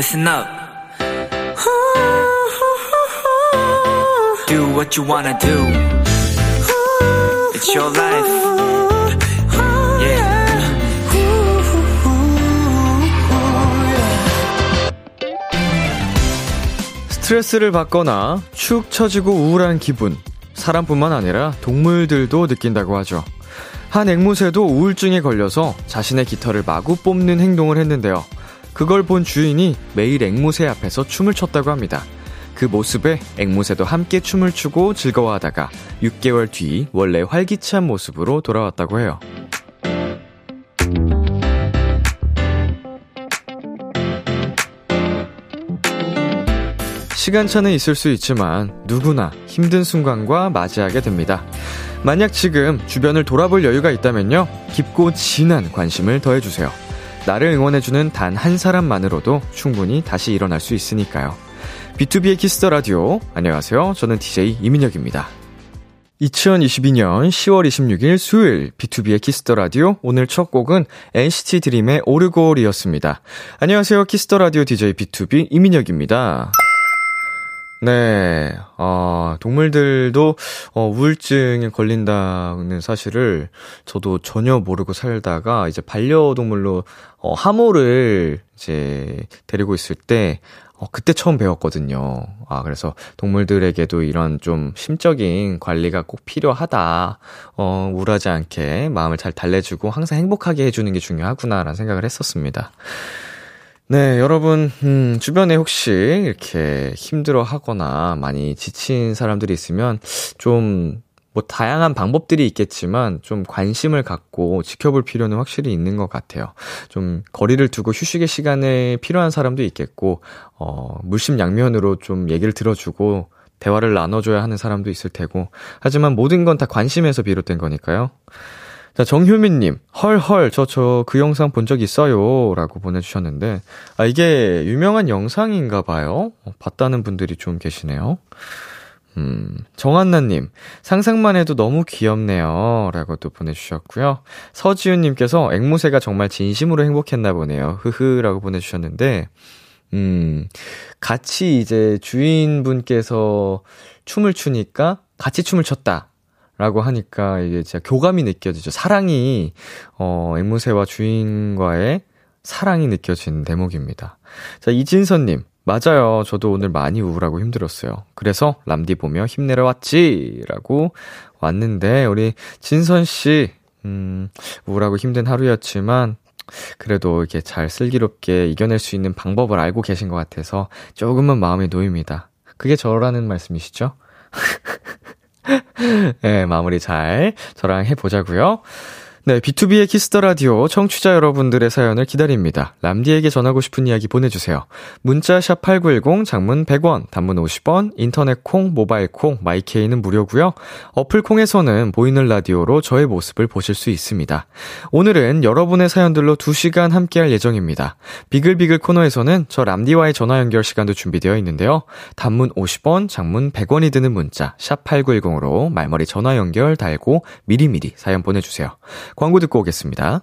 listen up. Do what you wanna do. It's your life. Yeah. 스트레스를 받거나 축 처지고 우울한 기분. 사람뿐만 아니라 동물들도 느낀다고 하죠. 한 앵무새도 우울증에 걸려서 자신의 깃털을 마구 뽑는 행동을 했는데요. 그걸 본 주인이 매일 앵무새 앞에서 춤을 췄다고 합니다. 그 모습에 앵무새도 함께 춤을 추고 즐거워하다가 6개월 뒤 원래 활기찬 모습으로 돌아왔다고 해요. 시간차는 있을 수 있지만 누구나 힘든 순간과 맞이하게 됩니다. 만약 지금 주변을 돌아볼 여유가 있다면요. 깊고 진한 관심을 더해주세요. 나를 응원해주는 단 한 사람만으로도 충분히 다시 일어날 수 있으니까요. 비투비의 키스 더 라디오. 안녕하세요. 저는 DJ 이민혁입니다. 2022년 10월 26일 수요일 비투비의 키스 더 라디오. 오늘 첫 곡은 NCT 드림의 오르골이었습니다. 안녕하세요. 키스 더 라디오 DJ 비투비 이민혁입니다. 네, 어, 동물들도, 어, 우울증에 걸린다는 사실을 저도 전혀 모르고 살다가 이제 반려동물로, 어, 하모를 이제 데리고 있을 때, 어, 그때 처음 배웠거든요. 아, 그래서 동물들에게도 이런 좀 심적인 관리가 꼭 필요하다. 어, 우울하지 않게 마음을 잘 달래주고 항상 행복하게 해주는 게 중요하구나라는 생각을 했었습니다. 네, 여러분, 음, 주변에 혹시 이렇게 힘들어 하거나 많이 지친 사람들이 있으면 좀, 뭐, 다양한 방법들이 있겠지만 좀 관심을 갖고 지켜볼 필요는 확실히 있는 것 같아요. 좀 거리를 두고 휴식의 시간에 필요한 사람도 있겠고, 어, 물심양면으로 좀 얘기를 들어주고, 대화를 나눠줘야 하는 사람도 있을 테고, 하지만 모든 건 다 관심에서 비롯된 거니까요. 자, 정효민님, 헐헐, 저, 저, 그 영상 본 적 있어요. 라고 보내주셨는데, 아, 이게 유명한 영상인가 봐요. 어, 봤다는 분들이 좀 계시네요. 음, 정한나님, 상상만 해도 너무 귀엽네요. 라고 또 보내주셨고요. 서지훈님께서 앵무새가 정말 진심으로 행복했나 보네요. 흐흐. 라고 보내주셨는데, 음, 같이 이제 주인분께서 춤을 추니까 같이 춤을 췄다. 라고 하니까 이게 진짜 교감이 느껴지죠. 사랑이, 어, 앵무새와 주인과의 사랑이 느껴지는 대목입니다. 자, 이진선님. 맞아요. 저도 오늘 많이 우울하고 힘들었어요. 그래서 람디 보며 힘내러 왔지! 라고 왔는데, 우리 진선씨, 음, 우울하고 힘든 하루였지만, 그래도 이렇게 잘 슬기롭게 이겨낼 수 있는 방법을 알고 계신 것 같아서 조금은 마음이 놓입니다. 그게 저라는 말씀이시죠? 네, 마무리 잘 저랑 해보자고요. 네, 비투비의 키스 더 라디오 청취자 여러분들의 사연을 기다립니다. 람디에게 전하고 싶은 이야기 보내주세요. 문자 샵 #8910 장문 100원, 단문 50원, 인터넷 콩, 모바일 콩, 마이케이는 무료고요. 어플 콩에서는 보이는 라디오로 저의 모습을 보실 수 있습니다. 오늘은 여러분의 사연들로 2시간 함께할 예정입니다. 비글비글 코너에서는 저 람디와의 전화 연결 시간도 준비되어 있는데요. 단문 50원, 장문 100원이 드는 문자 샵 #8910으로 말머리 전화 연결 달고 미리미리 사연 보내주세요. 광고 듣고 오겠습니다.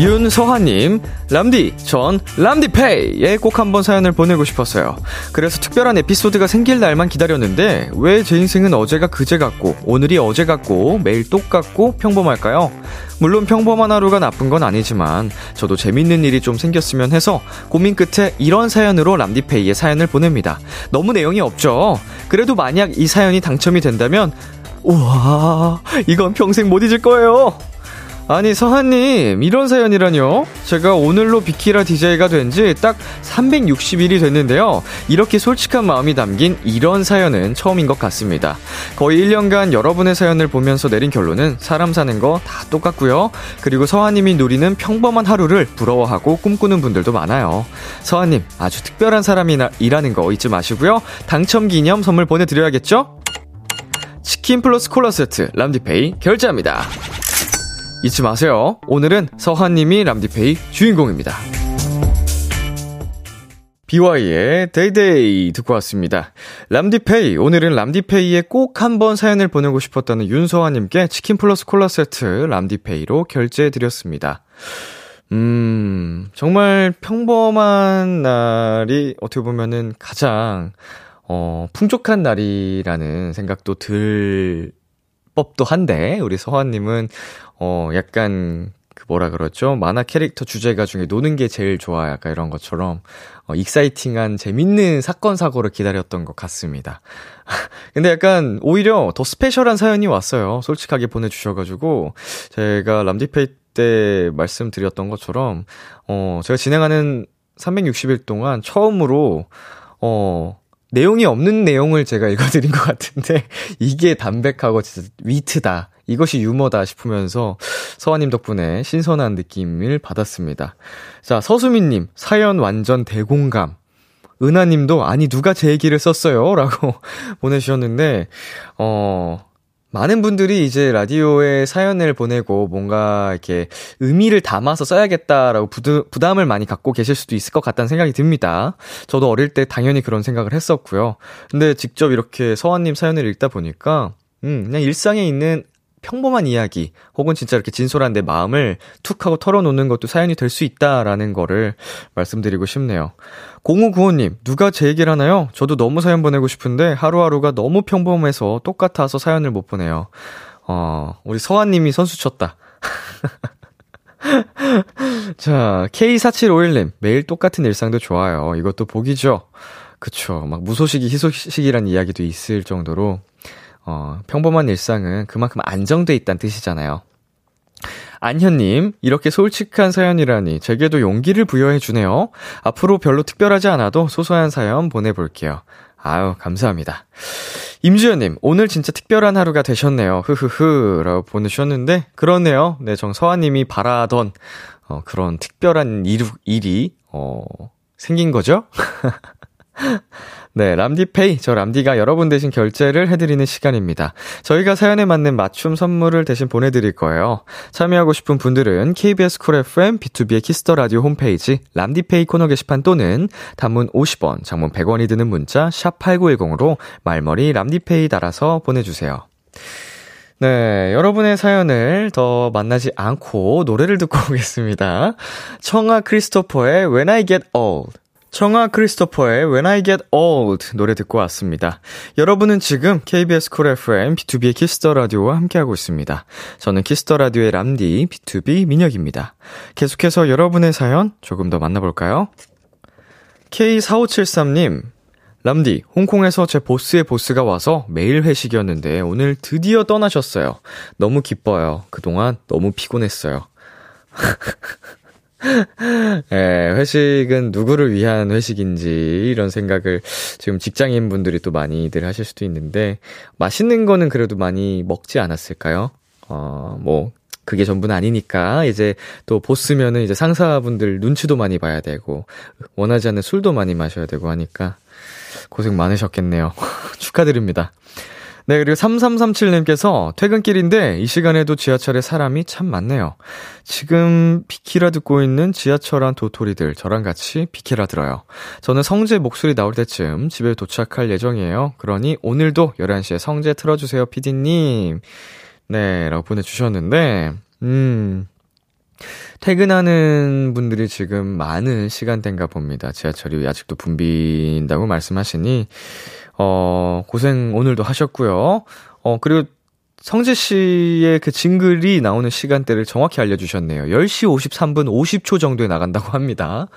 윤서하님, 람디, 전 람디페이에 꼭 한번 사연을 보내고 싶었어요. 그래서 특별한 에피소드가 생길 날만 기다렸는데 왜 제 인생은 어제가 그제 같고 오늘이 어제 같고 매일 똑같고 평범할까요? 물론 평범한 하루가 나쁜 건 아니지만 저도 재밌는 일이 좀 생겼으면 해서 고민 끝에 이런 사연으로 람디페이에 사연을 보냅니다. 너무 내용이 없죠? 그래도 만약 이 사연이 당첨이 된다면 우와, 이건 평생 못 잊을 거예요. 아니 서한님 이런 사연이라뇨? 제가 오늘로 비키라 DJ가 된 지 딱 360일이 됐는데요. 이렇게 솔직한 마음이 담긴 이런 사연은 처음인 것 같습니다. 거의 1년간 여러분의 사연을 보면서 내린 결론은 사람 사는 거 다 똑같고요. 그리고 서한님이 누리는 평범한 하루를 부러워하고 꿈꾸는 분들도 많아요. 서한님 아주 특별한 사람이라는 거 잊지 마시고요. 당첨 기념 선물 보내드려야겠죠? 치킨 플러스 콜라 세트 람디페이 결제합니다. 잊지 마세요. 오늘은 서한님이 람디페이 주인공입니다. 비와이의 Day Day 듣고 왔습니다. 람디페이, 오늘은 람디페이에 꼭 한번 사연을 보내고 싶었다는 윤서아님께 치킨 플러스 콜라 세트 람디페이로 결제해드렸습니다. 음, 정말 평범한 날이 어떻게 보면은 가장, 어, 풍족한 날이라는 생각도 들 법도 한데, 우리 서아님은, 어, 약간, 그 뭐라 그러죠? 만화 캐릭터 주제가 중에 노는 게 제일 좋아. 약간 이런 것처럼, 어, exciting한 재밌는 사건, 사고를 기다렸던 것 같습니다. 근데 약간, 오히려 더 special한 사연이 왔어요. 솔직하게 보내주셔가지고, 제가 람디페이 때 말씀드렸던 것처럼, 어, 제가 진행하는 360일 동안 처음으로, 어, 내용이 없는 내용을 제가 읽어드린 것 같은데, 이게 담백하고 진짜 위트다. 이것이 유머다 싶으면서 서아님 덕분에 신선한 느낌을 받았습니다. 자, 서수민님, 사연 완전 대공감. 은하님도, 아니, 누가 제 얘기를 썼어요? 라고 보내주셨는데, 어, 많은 분들이 이제 라디오에 사연을 보내고 뭔가 이렇게 의미를 담아서 써야겠다라고 부드, 부담을 많이 갖고 계실 수도 있을 것 같다는 생각이 듭니다. 저도 어릴 때 당연히 그런 생각을 했었고요. 근데 직접 이렇게 서원님 사연을 읽다 보니까, 음, 그냥 일상에 있는 평범한 이야기 혹은 진짜 이렇게 진솔한 내 마음을 툭 하고 털어놓는 것도 사연이 될 수 있다라는 거를 말씀드리고 싶네요. 0595님, 누가 제 얘기를 하나요? 저도 너무 사연 보내고 싶은데 하루하루가 너무 평범해서 똑같아서 사연을 못 보내요. 어, 우리 서한님이 선수 쳤다. 자, K4751님, 매일 똑같은 일상도 좋아요. 이것도 복이죠? 그쵸. 막 무소식이 희소식이란 이야기도 있을 정도로 어, 평범한 일상은 그만큼 안정돼 있다는 뜻이잖아요. 안현님, 이렇게 솔직한 사연이라니 제게도 용기를 부여해주네요. 앞으로 별로 특별하지 않아도 소소한 사연 보내볼게요. 아유, 감사합니다. 임주연님, 오늘 진짜 특별한 하루가 되셨네요. 흐흐흐. 라고 보내주셨는데, 그러네요. 네, 정서아님이 바라던, 어, 그런 특별한 일, 일이, 어, 생긴 거죠? 네, 람디페이. 저 람디가 여러분 대신 결제를 해드리는 시간입니다. 저희가 사연에 맞는 맞춤 선물을 대신 보내드릴 거예요. 참여하고 싶은 분들은 KBS Cool FM 비투비의 Kiss the Radio 홈페이지 람디페이 코너 게시판 또는 단문 50원, 장문 100원이 드는 문자 샵 8910으로 말머리 람디페이 달아서 보내주세요. 네, 여러분의 사연을 더 만나지 않고 노래를 듣고 오겠습니다. 청하 크리스토퍼의 When I Get Old. 청하 크리스토퍼의 When I Get Old 노래 듣고 왔습니다. 여러분은 지금 KBS 쿨 FM B2B의 키스터 라디오와 함께하고 있습니다. 저는 Kiss the Radio의 람디 비투비 민혁입니다. 계속해서 여러분의 사연 조금 더 만나볼까요? K4573님, 람디, 홍콩에서 제 보스의 보스가 와서 매일 회식이었는데 오늘 드디어 떠나셨어요. 너무 기뻐요. 그동안 너무 피곤했어요. 예, 회식은 누구를 위한 회식인지 이런 생각을 지금 직장인 분들이 또 많이들 하실 수도 있는데 맛있는 거는 그래도 많이 먹지 않았을까요? 어, 뭐 그게 전부는 아니니까 이제 또 보스면은 이제 상사분들 눈치도 많이 봐야 되고 원하지 않는 술도 많이 마셔야 되고 하니까 고생 많으셨겠네요. 축하드립니다. 네, 그리고 3337님께서 퇴근길인데 이 시간에도 지하철에 사람이 참 많네요. 지금 비키라 듣고 있는 지하철 안 도토리들 저랑 같이 비키라 들어요. 저는 성재 목소리 나올 때쯤 집에 도착할 예정이에요. 그러니 오늘도 11시에 성재 틀어주세요, 피디님. 네, 라고 보내주셨는데, 음, 퇴근하는 분들이 지금 많은 시간대인가 봅니다. 지하철이 아직도 붐빈다고 말씀하시니, 어, 고생 오늘도 하셨고요. 어, 그리고 성재 씨의 그 징글이 나오는 시간대를 정확히 알려주셨네요. 10시 53분 50초 정도에 나간다고 합니다.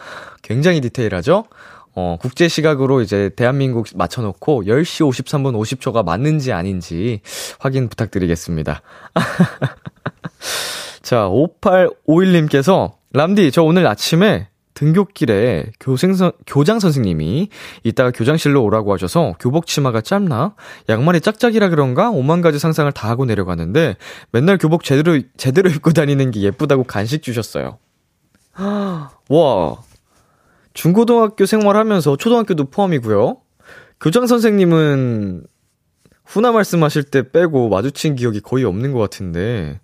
굉장히 디테일하죠? 어, 국제 시각으로 이제 대한민국 맞춰놓고 10시 53분 50초가 맞는지 아닌지 확인 부탁드리겠습니다. 자, 5851님께서 람디, 저 오늘 아침에 등교길에 교생선, 교장 선생님이 이따가 교장실로 오라고 하셔서 교복 치마가 짧나? 양말이 짝짝이라 그런가? 오만 가지 상상을 다 하고 내려가는데 맨날 교복 제대로, 제대로 입고 다니는 게 예쁘다고 간식 주셨어요. 와. 중고등학교 생활하면서 초등학교도 포함이고요. 교장 선생님은 훈화 말씀하실 때 빼고 마주친 기억이 거의 없는 것 같은데,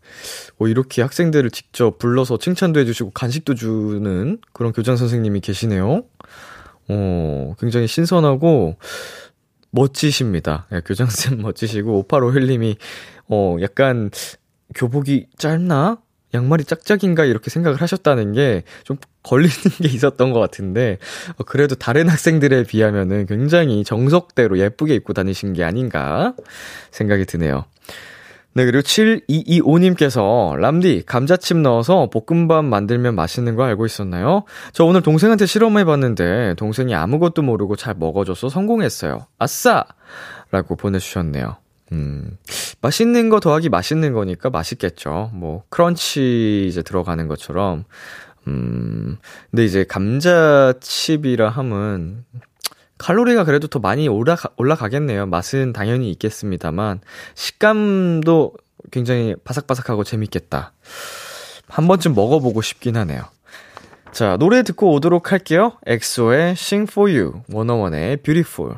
뭐 이렇게 학생들을 직접 불러서 칭찬도 해주시고 간식도 주는 그런 교장 선생님이 계시네요. 어, 굉장히 신선하고 멋지십니다. 네, 교장 선생님 멋지시고, 5851님이, 어, 약간 교복이 짧나? 양말이 짝짝인가 이렇게 생각을 하셨다는 게 좀 걸리는 게 있었던 것 같은데 어, 그래도 다른 학생들에 비하면은 굉장히 정석대로 예쁘게 입고 다니신 게 아닌가 생각이 드네요. 네, 그리고 7225님께서, 람디, 감자칩 넣어서 볶음밥 만들면 맛있는 거 알고 있었나요? 저 오늘 동생한테 실험해봤는데, 동생이 아무것도 모르고 잘 먹어줘서 성공했어요. 아싸! 라고 보내주셨네요. 음, 맛있는 거 더하기 맛있는 거니까 맛있겠죠. 뭐, 크런치 이제 들어가는 것처럼. 음, 근데 이제 감자칩이라 함은 칼로리가 그래도 더 많이 올라가, 올라가겠네요. 맛은 당연히 있겠습니다만, 식감도 굉장히 바삭바삭하고 재밌겠다. 한 번쯤 먹어보고 싶긴 하네요. 자, 노래 듣고 오도록 할게요. 엑소의 Sing For You, 원어원의 Beautiful.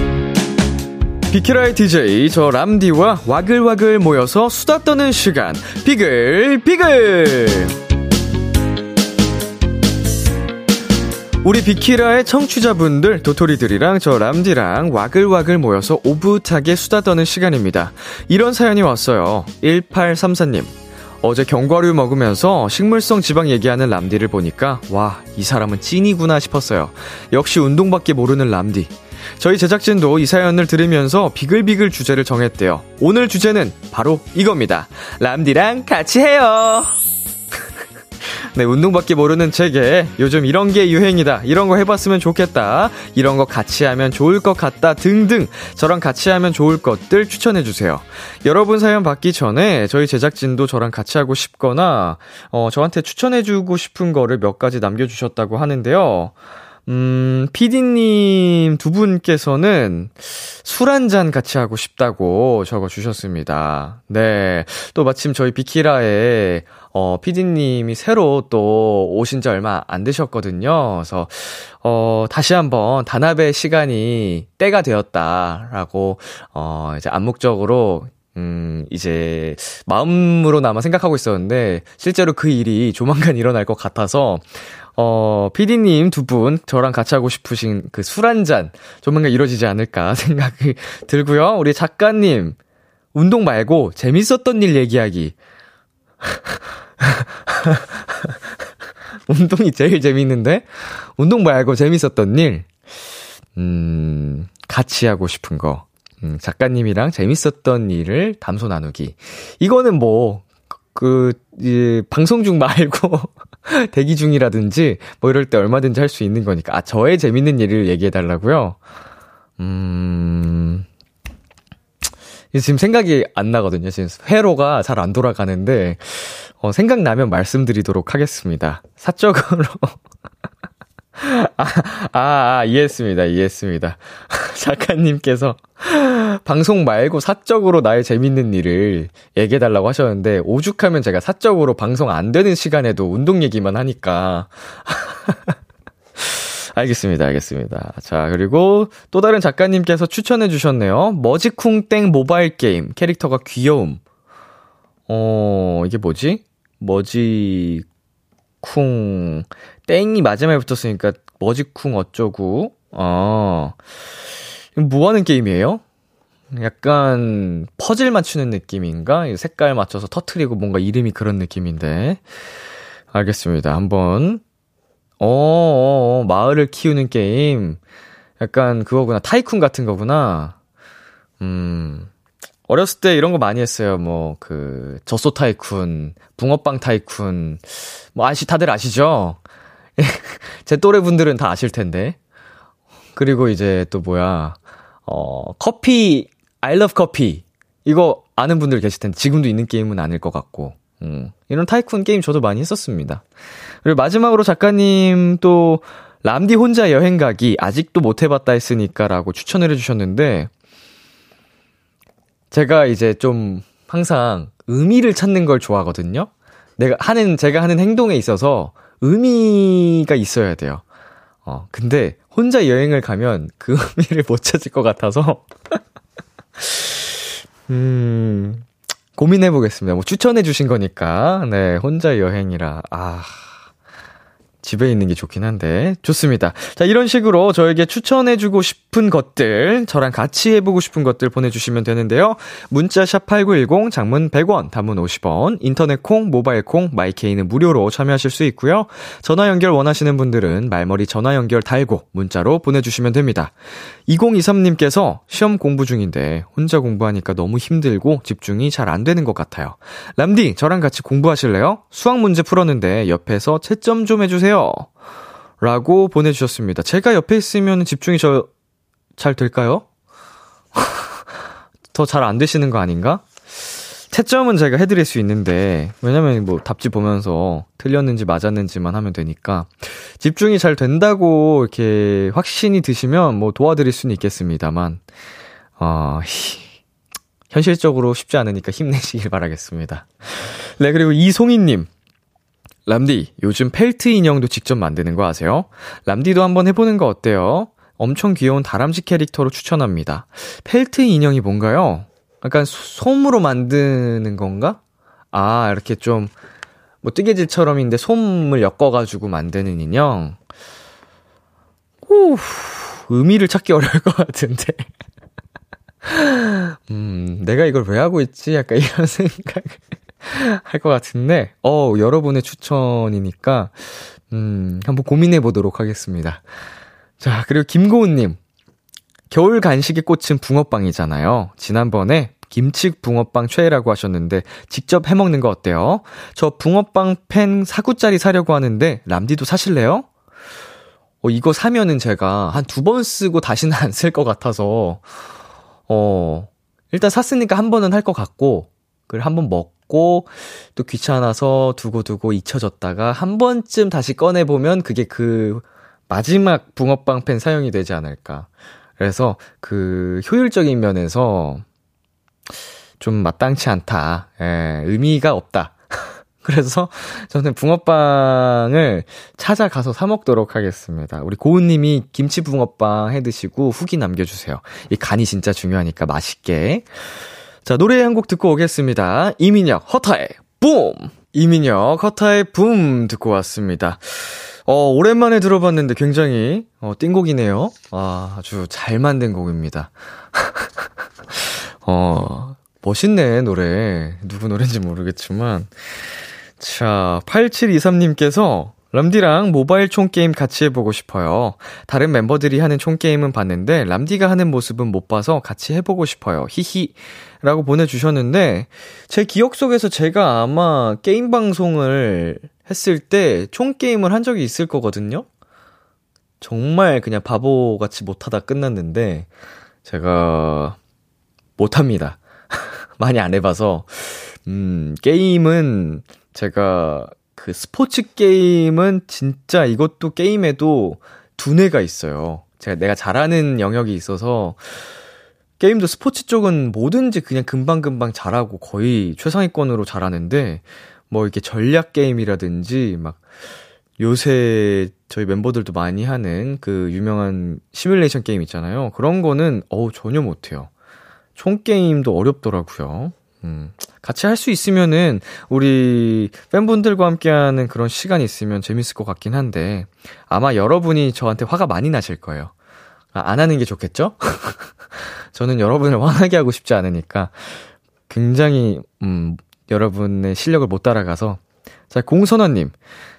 비키라의 DJ 저 람디와 와글와글 모여서 수다 떠는 시간. 비글 비글! 우리 비키라의 청취자분들 도토리들이랑 저 람디랑 와글와글 모여서 오붓하게 수다 떠는 시간입니다. 이런 사연이 왔어요. 1834님. 어제 견과류 먹으면서 식물성 지방 얘기하는 람디를 보니까 와 이 사람은 찐이구나 싶었어요. 역시 운동밖에 모르는 람디 저희 제작진도 이 사연을 들으면서 비글비글 주제를 정했대요. 오늘 주제는 바로 이겁니다. 람디랑 같이 해요. 네, 운동밖에 모르는 제게 요즘 이런 게 유행이다. 이런 거 해봤으면 좋겠다. 이런 거 같이 하면 좋을 것 같다. 등등. 저랑 같이 하면 좋을 것들 추천해주세요. 여러분 사연 받기 전에 저희 제작진도 저랑 같이 하고 싶거나, 어, 저한테 추천해주고 싶은 거를 몇 가지 남겨주셨다고 하는데요. 음, 피디님 두 분께서는 술 한잔 같이 하고 싶다고 적어 주셨습니다. 네. 또 마침 저희 비키라에, 어, 피디님이 새로 또 오신 지 얼마 안 되셨거든요. 그래서, 어, 다시 한번 단합의 시간이 때가 되었다라고, 어, 이제 암묵적으로 음, 이제, 마음으로나마 생각하고 있었는데, 실제로 그 일이 조만간 일어날 것 같아서, 어, 피디님 두 분, 저랑 같이 하고 싶으신 그 술 한 잔, 조만간 이루어지지 않을까 생각이 들고요. 우리 작가님, 운동 말고 재밌었던 일 얘기하기. 운동이 제일 재밌는데? 운동 말고 재밌었던 일? 음, 같이 하고 싶은 거. 음, 작가님이랑 재밌었던 일을 담소 나누기. 이거는 뭐, 그, 이, 방송 중 말고, 대기 중이라든지, 뭐 이럴 때 얼마든지 할 수 있는 거니까. 아, 저의 재밌는 일을 얘기해달라고요? 음, 지금 생각이 안 나거든요. 지금 회로가 잘 안 돌아가는데, 어, 생각나면 말씀드리도록 하겠습니다. 사적으로. 아, 아, 아, 이해했습니다. 이해했습니다. 작가님께서 방송 말고 사적으로 나의 재밌는 일을 얘기해달라고 하셨는데, 오죽하면 제가 사적으로 방송 안 되는 시간에도 운동 얘기만 하니까. 알겠습니다, 알겠습니다. 자, 그리고 또 다른 작가님께서 추천해 주셨네요. 머지쿵땡 모바일 게임, 캐릭터가 귀여움. 어, 이게 뭐지? 머지쿵, 땡이 마지막에 붙었으니까 머지쿵 어쩌고. 어, 뭐 하는 게임이에요? 약간 퍼즐 맞추는 느낌인가? 색깔 맞춰서 터트리고 뭔가 이름이 그런 느낌인데. 알겠습니다. 한번 어, 어, 어, 마을을 키우는 게임. 약간 그거구나. 타이쿤 같은 거구나. 음. 어렸을 때 이런 거 많이 했어요. 뭐, 그, 젖소 타이쿤, 붕어빵 타이쿤. 뭐, 아시, 다들 아시죠? 제 또래 분들은 다 아실 텐데. 그리고 이제 또 뭐야, 어, 커피, I love 커피. 이거 아는 분들 계실 텐데, 지금도 있는 게임은 아닐 것 같고. 음, 이런 타이쿤 게임 저도 많이 했었습니다. 그리고 마지막으로 작가님 또 람디 혼자 여행 가기 아직도 못 해봤다 했으니까라고 추천을 해주셨는데 제가 이제 좀 항상 의미를 찾는 걸 좋아하거든요. 내가 하는 제가 하는 행동에 있어서 의미가 있어야 돼요. 어 근데 혼자 여행을 가면 그 의미를 못 찾을 것 같아서 음 고민해 보겠습니다. 뭐 추천해 주신 거니까. 네, 혼자 여행이라. 아. 집에 있는 게 좋긴 한데 좋습니다. 자 이런 식으로 저에게 추천해주고 싶은 것들 저랑 같이 해보고 싶은 것들 보내주시면 되는데요. 문자 샵 #8910 장문 100원, 단문 50원, 인터넷 콩, 모바일 콩, 마이케이는 무료로 참여하실 수 있고요. 전화 연결 원하시는 분들은 말머리 전화 연결 달고 문자로 보내주시면 됩니다. 2023님께서 시험 공부 중인데 혼자 공부하니까 너무 힘들고 집중이 잘 안 되는 것 같아요. 람디 저랑 같이 공부하실래요? 수학 문제 풀었는데 옆에서 채점 좀 해주세요. 주세요. 라고 보내주셨습니다. 제가 옆에 있으면 집중이 저, 잘 될까요? 더 잘 안 되시는 거 아닌가? 채점은 제가 해드릴 수 있는데, 왜냐면 뭐 답지 보면서 틀렸는지 맞았는지만 하면 되니까, 집중이 잘 된다고 이렇게 확신이 드시면 뭐 도와드릴 수는 있겠습니다만, 어, 현실적으로 쉽지 않으니까 힘내시길 바라겠습니다. 네, 그리고 이송희님. 람디, 요즘 펠트 인형도 직접 만드는 거 아세요? 람디도 한번 해보는 거 어때요? 엄청 귀여운 다람쥐 캐릭터로 추천합니다. 펠트 인형이 뭔가요? 약간 솜으로 만드는 건가? 아, 이렇게 좀, 뭐, 뜨개질처럼인데 솜을 엮어가지고 만드는 인형? 오, 의미를 찾기 어려울 것 같은데. 음, 내가 이걸 왜 하고 있지? 약간 이런 생각을. 할 것 같은데, 어, 여러분의 추천이니까, 음, 한번 고민해 보도록 하겠습니다. 자, 그리고 김고은님. 겨울 간식에 꽂힌 붕어빵이잖아요. 지난번에 김치 붕어빵 최애라고 하셨는데, 직접 해 먹는 거 어때요? 저 붕어빵 팬 4구짜리 사려고 하는데, 람디도 사실래요? 어, 이거 사면은 제가 한 두 번 쓰고 다시는 안 쓸 것 같아서, 어, 일단 샀으니까 한 번은 할 것 같고, 그걸 한번 먹고, 먹고 또 귀찮아서 두고두고 잊혀졌다가 한 번쯤 다시 꺼내보면 그게 그 마지막 붕어빵 펜 사용이 되지 않을까. 그래서 그 효율적인 면에서 좀 마땅치 않다. 예, 의미가 없다. 그래서 저는 붕어빵을 찾아가서 사 먹도록 하겠습니다. 우리 고은님이 김치 붕어빵 해 드시고 후기 남겨주세요. 이 간이 진짜 중요하니까 맛있게. 자, 노래 한 곡 듣고 오겠습니다. 이민혁, 허타의 붐! 이민혁, 허타의 붐 듣고 왔습니다. 어, 오랜만에 들어봤는데 굉장히, 어, 띵곡이네요. 아, 아주 잘 만든 곡입니다. 어, 멋있네, 노래. 누구 노래인지 모르겠지만. 자, 8723님께서 람디랑 모바일 총게임 같이 해보고 싶어요. 다른 멤버들이 하는 총게임은 봤는데, 람디가 하는 모습은 못 봐서 같이 해보고 싶어요. 히히. 라고 보내주셨는데, 제 기억 속에서 제가 아마 게임 방송을 했을 때 총게임을 한 적이 있을 거거든요? 정말 그냥 바보같이 못하다 끝났는데, 제가 못합니다. 많이 안 해봐서, 음, 게임은 제가 그 스포츠 게임은 진짜 이것도 게임에도 두뇌가 있어요. 제가 내가 잘하는 영역이 있어서 게임도 스포츠 쪽은 뭐든지 그냥 금방금방 잘하고 거의 최상위권으로 잘하는데, 뭐 이렇게 전략 게임이라든지, 막, 요새 저희 멤버들도 많이 하는 그 유명한 시뮬레이션 게임 있잖아요. 그런 거는, 어우, 전혀 못해요. 총 게임도 어렵더라고요. 음, 같이 할 수 있으면은, 우리 팬분들과 함께하는 그런 시간이 있으면 재밌을 것 같긴 한데, 아마 여러분이 저한테 화가 많이 나실 거예요. 아, 안 하는 게 좋겠죠? 저는 여러분을 화나게 하고 싶지 않으니까, 굉장히, 음, 여러분의 실력을 못 따라가서. 자, 공선원님.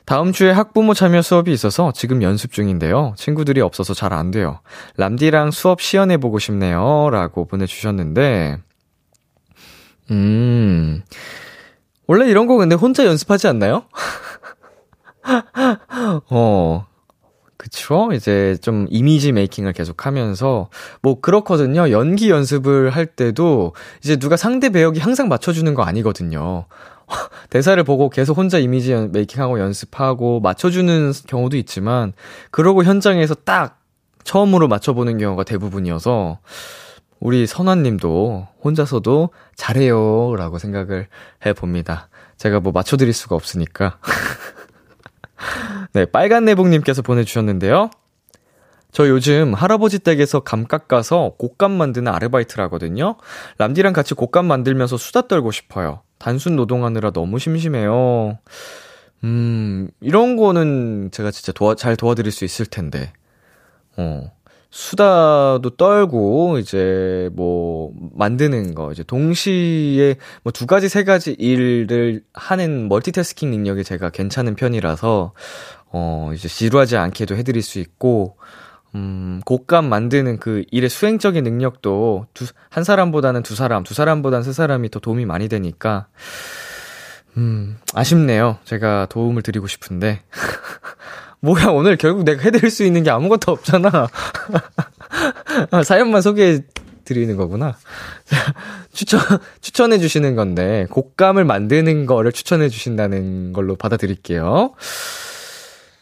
다음 주에 학부모 참여 수업이 있어서 지금 연습 중인데요. 친구들이 없어서 잘 안 돼요. 람디랑 수업 시연해보고 싶네요. 라고 보내주셨는데, 음, 원래 이런 거 근데 혼자 연습하지 않나요? 어, 그쵸? 이제 좀 이미지 메이킹을 계속 하면서, 뭐 그렇거든요. 연기 연습을 할 때도 이제 누가 상대 배역이 항상 맞춰주는 거 아니거든요. 대사를 보고 계속 혼자 이미지 메이킹하고 연습하고 맞춰주는 경우도 있지만, 그러고 현장에서 딱 처음으로 맞춰보는 경우가 대부분이어서, 우리 선아님도 혼자서도 잘해요 라고 생각을 해봅니다. 제가 뭐 맞춰드릴 수가 없으니까. 네, 빨간 내복님께서 보내주셨는데요. 저 요즘 할아버지 댁에서 감 깎아서 곶감 만드는 아르바이트를 하거든요. 람디랑 같이 곶감 만들면서 수다 떨고 싶어요. 단순 노동하느라 너무 심심해요. 음, 이런 거는 제가 진짜 도와, 잘 도와드릴 수 있을 텐데. 어. 수다도 떨고 이제 뭐 만드는 거 이제 동시에 뭐 두 가지 세 가지 일을 하는 멀티태스킹 능력이 제가 괜찮은 편이라서 어 이제 지루하지 않게도 해드릴 수 있고 음 곡감 만드는 그 일의 수행적인 능력도 두 한 사람보다는 두 사람 두 사람보다는 세 사람이 더 도움이 많이 되니까 음 아쉽네요. 제가 도움을 드리고 싶은데 뭐야, 오늘 결국 내가 해드릴 수 있는 게 아무것도 없잖아. 아, 사연만 소개해 드리는 거구나. 추천, 추천해 주시는 건데, 곡감을 만드는 거를 추천해 주신다는 걸로 받아들일게요.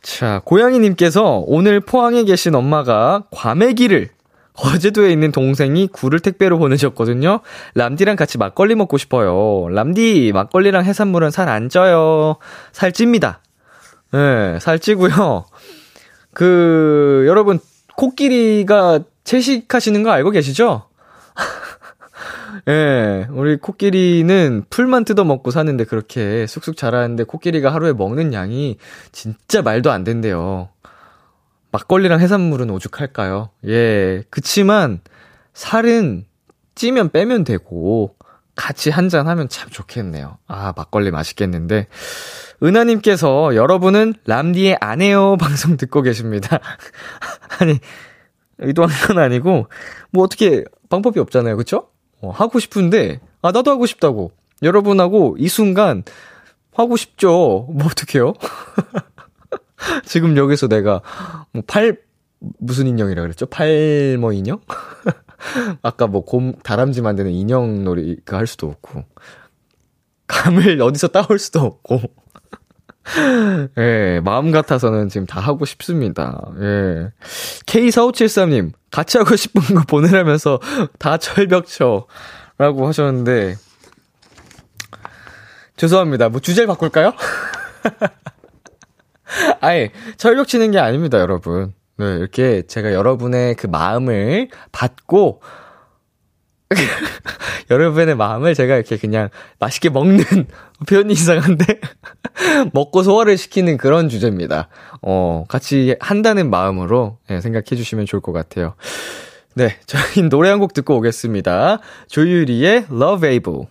자, 고양이님께서 오늘 포항에 계신 엄마가 과메기를 거제도에 있는 동생이 굴을 택배로 보내셨거든요. 람디랑 같이 막걸리 먹고 싶어요. 람디, 막걸리랑 해산물은 살 안 쪄요. 살 찝니다. 예, 네, 살찌고요. 그, 여러분, 코끼리가 채식하시는 거 알고 계시죠? 예, 네, 우리 코끼리는 풀만 뜯어 먹고 사는데 그렇게 쑥쑥 자라는데 코끼리가 하루에 먹는 양이 진짜 말도 안 된대요. 막걸리랑 해산물은 오죽할까요? 예, 그치만 살은 찌면 빼면 되고 같이 한 잔 하면 참 좋겠네요. 아, 막걸리 맛있겠는데. 은하님께서 여러분은 람디의 아내요 방송 듣고 계십니다. 아니, 의도한 건 아니고, 뭐 어떻게 방법이 없잖아요. 그쵸? 어, 하고 싶은데, 아, 나도 하고 싶다고. 여러분하고 이 순간 하고 싶죠. 뭐 어떡해요? 지금 여기서 내가 뭐 팔, 무슨 인형이라 그랬죠? 팔머 인형? 아까 뭐 곰, 다람쥐 만드는 인형 놀이 그 할 수도 없고. 감을 어디서 따올 수도 없고. 예, 마음 같아서는 지금 다 하고 싶습니다. 예. K4573님, 같이 하고 싶은 거 보내라면서 다 철벽쳐. 라고 하셨는데, 죄송합니다. 뭐 주제를 바꿀까요? 아예, 철벽 치는 게 아닙니다, 여러분. 네, 이렇게 제가 여러분의 그 마음을 받고, 여러분의 마음을 제가 이렇게 그냥 맛있게 먹는 표현이 이상한데 먹고 소화를 시키는 그런 주제입니다. 어, 같이 한다는 마음으로 네, 생각해 주시면 좋을 것 같아요. 네, 저희 노래 한 곡 듣고 오겠습니다. 조유리의 Love Able.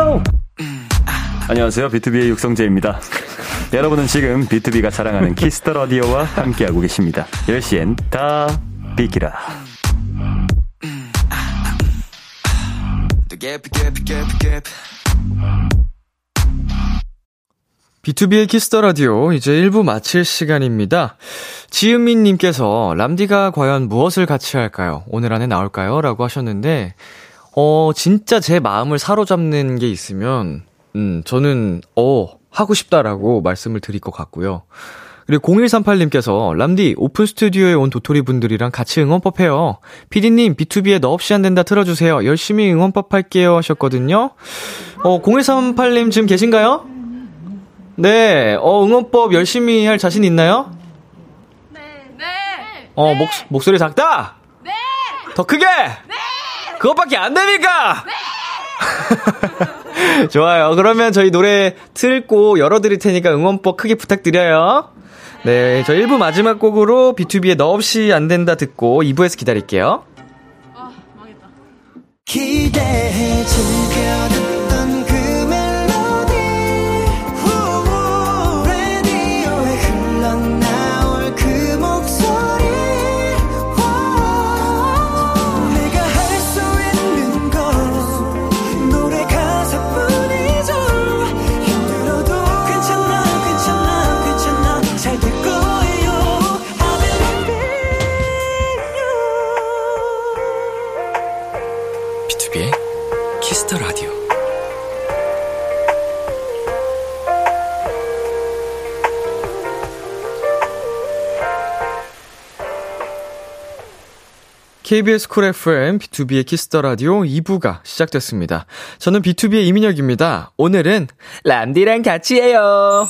Oh, 안녕하세요. 비투비의 육성재입니다. 여러분은 지금 비투비가 자랑하는 Kiss the Radio와 함께하고 계십니다. 10시엔 다 비키라. 비투비의 Kiss the Radio 이제 1부 마칠 시간입니다. 지은민 님께서 람디가 과연 무엇을 같이 할까요? 오늘 안에 나올까요? 라고 하셨는데 어 진짜 제 마음을 사로잡는 게 있으면 음, 저는, 어, 하고 싶다라고 말씀을 드릴 것 같고요. 그리고 0138님께서 람디 오픈 스튜디오에 온 도토리 분들이랑 같이 응원법 해요. 피디님 B2B에 너 없이 안 된다 틀어주세요. 열심히 응원법 할게요 하셨거든요. 어 0138님 지금 계신가요? 네, 어 응원법 열심히 할 자신 있나요? 네. 어 목, 목소리 작다? 네. 더 크게? 그것밖에 안 됩니까? 좋아요. 그러면 저희 노래 틀고 열어드릴 테니까 응원법 크게 부탁드려요. 네, 저 1부 마지막 곡으로 B2B의 너 없이 안 된다 듣고 2부에서 기다릴게요. 아, 망했다. 기대해 즐겨 KBS Cool FM 비투비의 Kiss the Radio 2부가 시작됐습니다. 저는 비투비의 이민혁입니다. 오늘은 람디랑 같이 해요.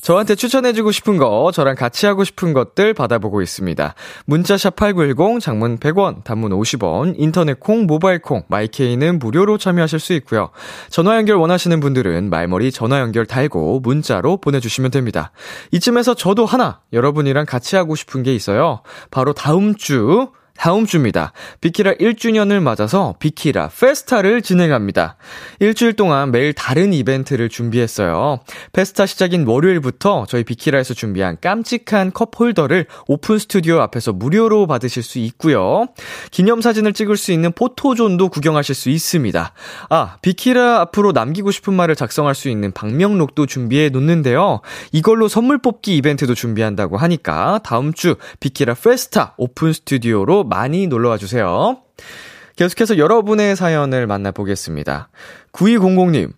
저한테 추천해주고 싶은 거, 저랑 같이 하고 싶은 것들 받아보고 있습니다. 문자샵 8910, 장문 100원, 단문 50원, 인터넷 콩, 모바일 콩, 마이케이는 무료로 참여하실 수 있고요. 전화 연결 원하시는 분들은 말머리 전화 연결 달고 문자로 보내주시면 됩니다. 이쯤에서 저도 하나, 여러분이랑 같이 하고 싶은 게 있어요. 바로 다음 주, 다음 주입니다. 비키라 1주년을 맞아서 비키라 페스타를 진행합니다. 일주일 동안 매일 다른 이벤트를 준비했어요. 페스타 시작인 월요일부터 저희 비키라에서 준비한 깜찍한 컵 홀더를 오픈 스튜디오 앞에서 무료로 받으실 수 있고요. 기념사진을 찍을 수 있는 포토존도 구경하실 수 있습니다. 아, 비키라 앞으로 남기고 싶은 말을 작성할 수 있는 방명록도 준비해 놓는데요. 이걸로 선물 뽑기 이벤트도 준비한다고 하니까 다음 주 비키라 페스타 오픈 스튜디오로 많이 놀러와 주세요. 계속해서 여러분의 사연을 만나보겠습니다. 9200님,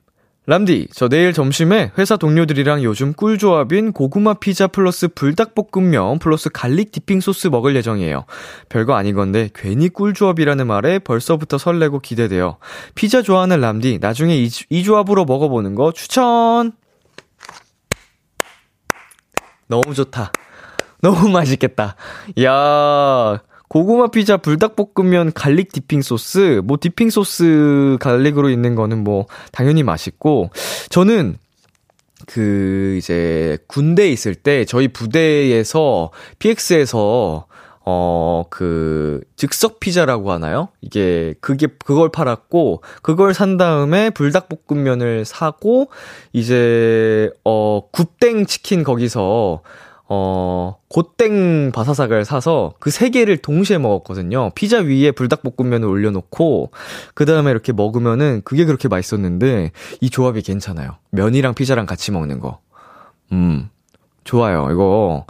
람디, 저 내일 점심에 회사 동료들이랑 요즘 꿀조합인 고구마 피자 플러스 불닭볶음면 플러스 garlic dipping 소스 먹을 예정이에요. 별거 아닌 건데 괜히 꿀조합이라는 말에 벌써부터 설레고 기대돼요. 피자 좋아하는 람디, 나중에 이, 이 조합으로 먹어보는 거 추천! 너무 좋다. 너무 맛있겠다. 야 고구마 피자 불닭볶음면 garlic dipping 소스, 뭐 dipping 소스 garlic으로 있는 거는 뭐 당연히 맛있고, 저는 그 이제 군대에 있을 때 저희 부대에서 PX에서 어, 그, 즉석 피자라고 하나요? 이게, 그게, 그걸 팔았고, 그걸 산 다음에 불닭볶음면을 사고, 이제, 어, 굿땡 치킨 거기서, 어, 고땡 바사삭을 사서 그 세 개를 동시에 먹었거든요. 피자 위에 불닭볶음면을 올려놓고, 그 다음에 이렇게 먹으면은 그게 그렇게 맛있었는데, 이 조합이 괜찮아요. 면이랑 피자랑 같이 먹는 거. 음, 좋아요. 이거,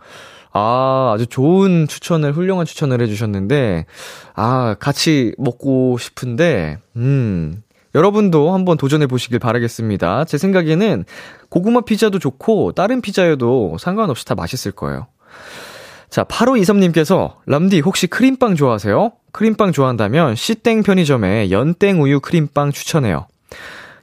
아, 아주 좋은 추천을, 훌륭한 추천을 해주셨는데, 아, 같이 먹고 싶은데, 음, 여러분도 한번 도전해 보시길 바라겠습니다. 제 생각에는 고구마 피자도 좋고, 다른 피자여도 상관없이 다 맛있을 거예요. 자, 8523님께서, 람디 혹시 크림빵 좋아하세요? 크림빵 좋아한다면, 씨땡 편의점에 연땡 우유 크림빵 추천해요.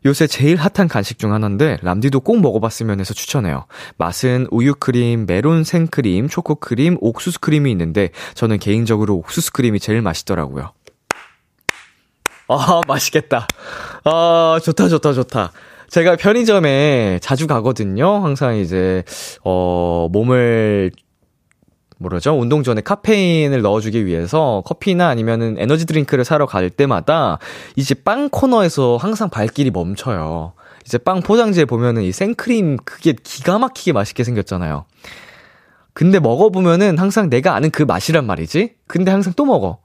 요새 제일 핫한 간식 중 하나인데 람디도 꼭 먹어봤으면 해서 추천해요. 맛은 우유크림, 메론 생크림, 초코크림, 옥수수 크림이 있는데 저는 개인적으로 옥수수 크림이 제일 맛있더라고요. 아, 맛있겠다. 아, 좋다, 좋다, 좋다. 제가 편의점에 자주 가거든요. 항상 이제, 어, 몸을 뭐라죠? 운동 전에 카페인을 넣어주기 위해서 커피나 아니면은 에너지 드링크를 사러 갈 때마다 이제 빵 코너에서 항상 발길이 멈춰요. 이제 빵 포장지에 보면은 이 생크림 그게 기가 막히게 맛있게 생겼잖아요. 근데 먹어보면은 항상 내가 아는 그 맛이란 말이지? 근데 항상 또 먹어.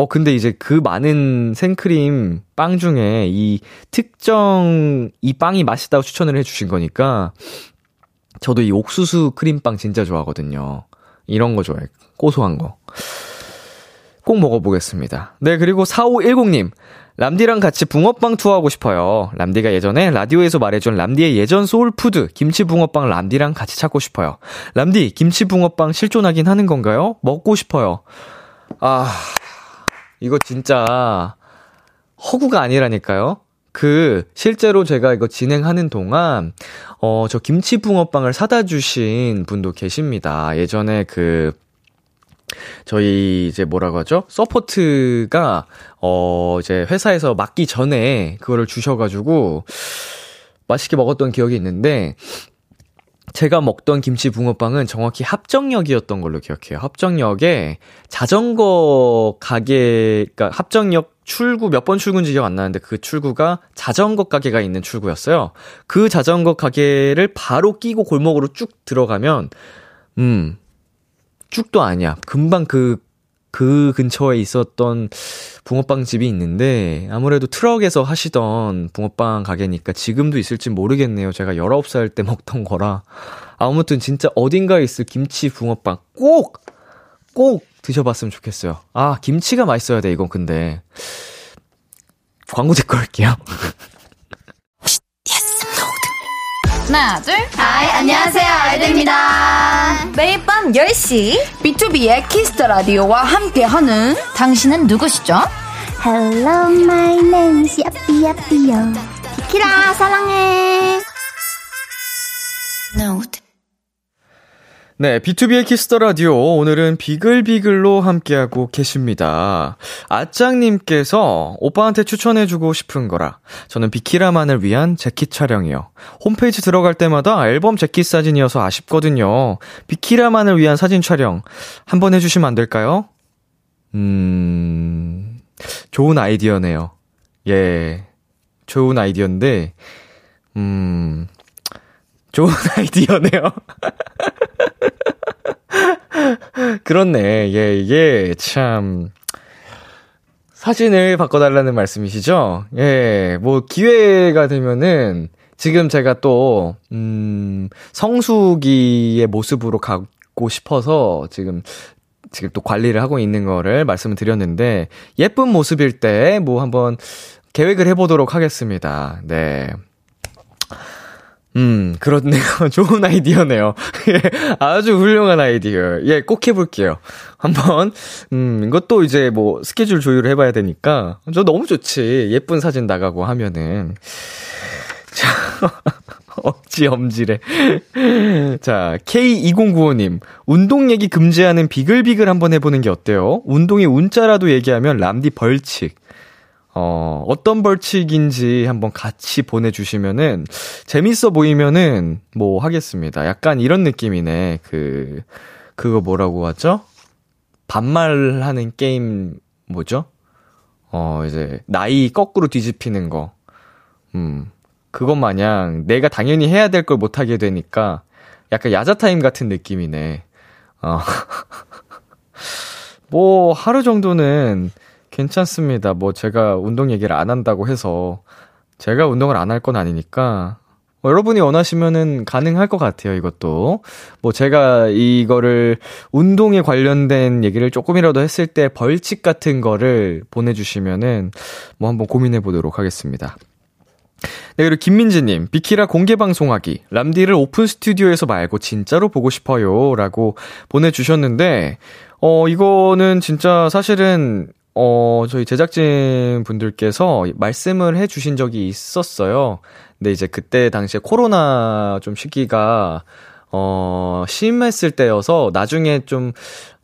어, 근데 이제 그 많은 생크림 빵 중에 이 특정 이 빵이 맛있다고 추천을 해주신 거니까 저도 이 옥수수 크림빵 진짜 좋아하거든요. 이런 거 좋아해. 고소한 거. 꼭 먹어보겠습니다. 네, 그리고 4510님. 람디랑 같이 붕어빵 투어하고 싶어요. 람디가 예전에 라디오에서 말해준 람디의 예전 soul food, 김치 붕어빵 람디랑 같이 찾고 싶어요. 람디, 김치 붕어빵 실존하긴 하는 건가요? 먹고 싶어요. 아, 이거 진짜 허구가 아니라니까요? 그, 실제로 제가 이거 진행하는 동안, 어, 저 김치 붕어빵을 사다 주신 분도 계십니다. 예전에 그, 저희 이제 뭐라고 하죠? support가 어 이제 회사에서 맡기 전에 그거를 주셔 가지고 맛있게 먹었던 기억이 있는데 제가 먹던 김치 붕어빵은 정확히 합정역이었던 걸로 기억해요. 합정역에 자전거 가게, 그니까 합정역 출구 몇 번 출구인지 기억 안 나는데 그 출구가 자전거 가게가 있는 출구였어요. 그 자전거 가게를 바로 끼고 골목으로 쭉 들어가면, 음, 쭉도 아니야. 금방 그, 그 근처에 있었던 붕어빵 집이 있는데, 아무래도 트럭에서 하시던 붕어빵 가게니까 지금도 있을지 모르겠네요. 제가 19살 때 먹던 거라. 아무튼 진짜 어딘가에 있을 김치 붕어빵 꼭! 꼭 드셔봤으면 좋겠어요. 아, 김치가 맛있어야 돼, 이건 근데. 광고 듣고 올게요. 하나, 둘. Hi, 안녕하세요. 아이들입니다. 매일 밤 10시 B2B의 키스터 라디오와 함께하는 당신은 누구시죠? Hello, my name is 야삐 야삐요. 비키라 사랑해. 네, B2B의 키스터 라디오 오늘은 비글비글로 함께하고 계십니다. 아짱님께서 오빠한테 추천해주고 싶은 거라. 저는 비키라만을 위한 재킷 촬영이요. 홈페이지 들어갈 때마다 앨범 재킷 사진이어서 아쉽거든요. 비키라만을 위한 사진 촬영 한번 해주시면 안 될까요? 음, 좋은 아이디어네요. 예, 좋은 아이디어인데, 음, 좋은 아이디어네요. 그렇네. 예, 이게 참 사진을 바꿔달라는 말씀이시죠? 예, 뭐 기회가 되면은 지금 제가 또 음, 성수기의 모습으로 가고 싶어서 지금 지금 또 관리를 하고 있는 거를 말씀을 드렸는데 예쁜 모습일 때 뭐 한번 계획을 해보도록 하겠습니다. 네. 음, 그렇네요. 좋은 아이디어네요. 예, 아주 훌륭한 아이디어. 예, 꼭 해볼게요. 한번, 음, 이것도 이제 뭐 스케줄 조율을 해봐야 되니까. 저 너무 좋지. 예쁜 사진 나가고 하면은. 자, 억지 엄지래. 자, K2095님. 운동 얘기 금지하는 비글비글 한번 해보는 게 어때요? 운동의 운자라도 얘기하면 람디 벌칙. 어, 어떤 벌칙인지 한번 같이 보내주시면은, 재밌어 보이면은, 뭐 하겠습니다. 약간 이런 느낌이네. 그, 그거 뭐라고 하죠? 반말하는 게임, 뭐죠? 어, 이제, 나이 거꾸로 뒤집히는 거. 음, 그것 마냥 내가 당연히 해야 될 걸 못하게 되니까, 약간 야자타임 같은 느낌이네. 어. 뭐, 하루 정도는, 괜찮습니다. 뭐 제가 운동 얘기를 안 한다고 해서 제가 운동을 안 할 건 아니니까 뭐 여러분이 원하시면은 가능할 것 같아요, 이것도. 뭐 제가 이거를 운동에 관련된 얘기를 조금이라도 했을 때 벌칙 같은 거를 보내주시면은 뭐 한번 고민해 보도록 하겠습니다. 네, 그리고 김민지님, 비키라 공개 방송하기. 람디를 오픈 스튜디오에서 말고 진짜로 보고 싶어요. 라고 보내주셨는데, 어, 이거는 진짜 사실은 어, 저희 제작진 분들께서 말씀을 해 주신 적이 있었어요. 근데 이제 그때 당시에 코로나 좀 시기가, 어, 심했을 때여서 나중에 좀,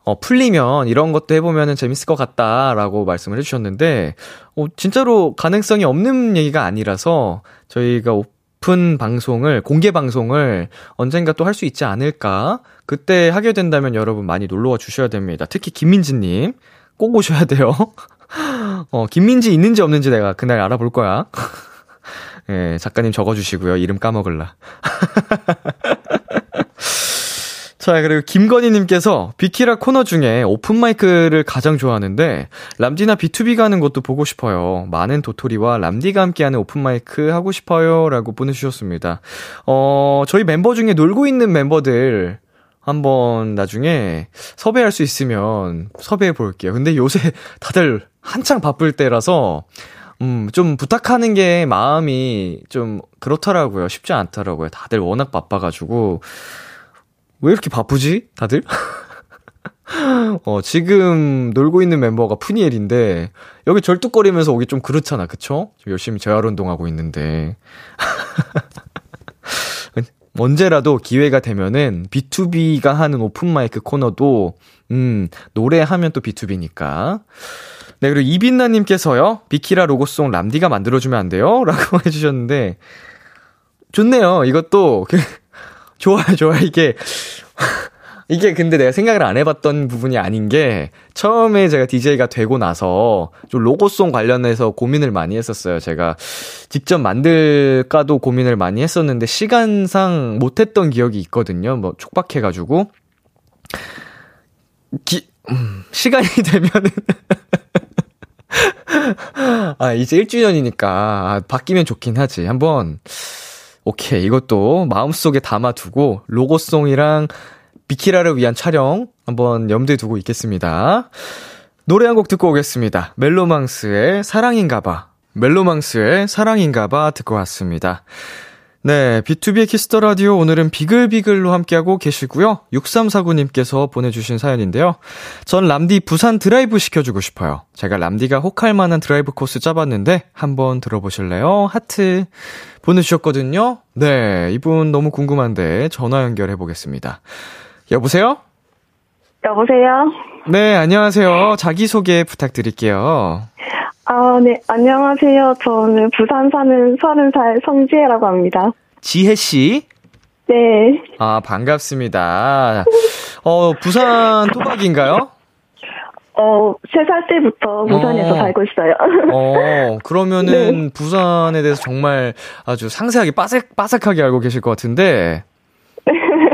어, 풀리면 이런 것도 해보면 재밌을 것 같다라고 말씀을 해주셨는데, 어, 진짜로 가능성이 없는 얘기가 아니라서 저희가 오픈 방송을, 공개 방송을 언젠가 또 할 수 있지 않을까? 그때 하게 된다면 여러분 많이 놀러와 주셔야 됩니다. 특히 김민지님. 꼭 오셔야 돼요. 어, 김민지 있는지 없는지 내가 그날 알아볼 거야. 예, 작가님 적어주시고요. 이름 까먹을라. 자, 그리고 김건희님께서 비키라 코너 중에 오픈마이크를 가장 좋아하는데, 람디나 B2B가 하는 것도 보고 싶어요. 많은 도토리와 람디가 함께하는 오픈마이크 하고 싶어요. 라고 보내주셨습니다. 어, 저희 멤버 중에 놀고 있는 멤버들, 한번 나중에 섭외할 수 있으면 섭외해 볼게요. 근데 요새 다들 한창 바쁠 때라서, 음, 좀 부탁하는 게 마음이 좀 그렇더라고요. 쉽지 않더라고요. 다들 워낙 바빠가지고. 왜 이렇게 바쁘지? 다들? 어, 지금 놀고 있는 멤버가 푸니엘인데, 여기 절뚝거리면서 오기 좀 그렇잖아, 그쵸? 열심히 재활 운동하고 있는데. 언제라도 기회가 되면은 B2B가 하는 오픈 마이크 코너도, 음, 노래하면 또 B2B니까. 네, 그리고 이빈나 님께서요, 비키라 로고송 람디가 만들어 주면 안 돼요? 라고 해 주셨는데, 좋네요. 이것도, 그, 좋아요, 좋아요. 이게, 이게 근데 내가 생각을 안 해봤던 부분이 아닌 게 처음에 제가 DJ가 되고 나서 좀 로고송 관련해서 고민을 많이 했었어요. 제가 직접 만들까도 고민을 많이 했었는데 시간상 못했던 기억이 있거든요. 뭐 촉박해가지고. 기, 음, 시간이 되면은. 아, 이제 1주년이니까 아, 바뀌면 좋긴 하지. 한번, 오케이. 이것도 마음속에 담아두고 로고송이랑 비키라를 위한 촬영 한번 염두에 두고 있겠습니다. 노래 한 곡 듣고 오겠습니다. 멜로망스의 사랑인가봐. 멜로망스의 사랑인가봐 듣고 왔습니다. 네, B2B의 키스터 라디오 오늘은 비글비글로 함께하고 계시고요. 6349님께서 보내주신 사연인데요. 전 람디 부산 드라이브 시켜주고 싶어요. 제가 람디가 혹할 만한 드라이브 코스 짜봤는데 한번 들어보실래요? 하트 보내주셨거든요. 네, 이분 너무 궁금한데 전화 연결해 보겠습니다. 여보세요? 여보세요? 네, 안녕하세요. 자기소개 부탁드릴게요. 아, 네, 안녕하세요. 저는 부산 사는 30살 성지혜라고 합니다. 지혜씨? 네. 아, 반갑습니다. 어, 부산 토박인가요? 어, 3살 때부터 부산에서 어. 살고 있어요. 어, 그러면은 부산에 대해서 정말 아주 상세하게 빠삭, 빠삭하게 알고 계실 것 같은데.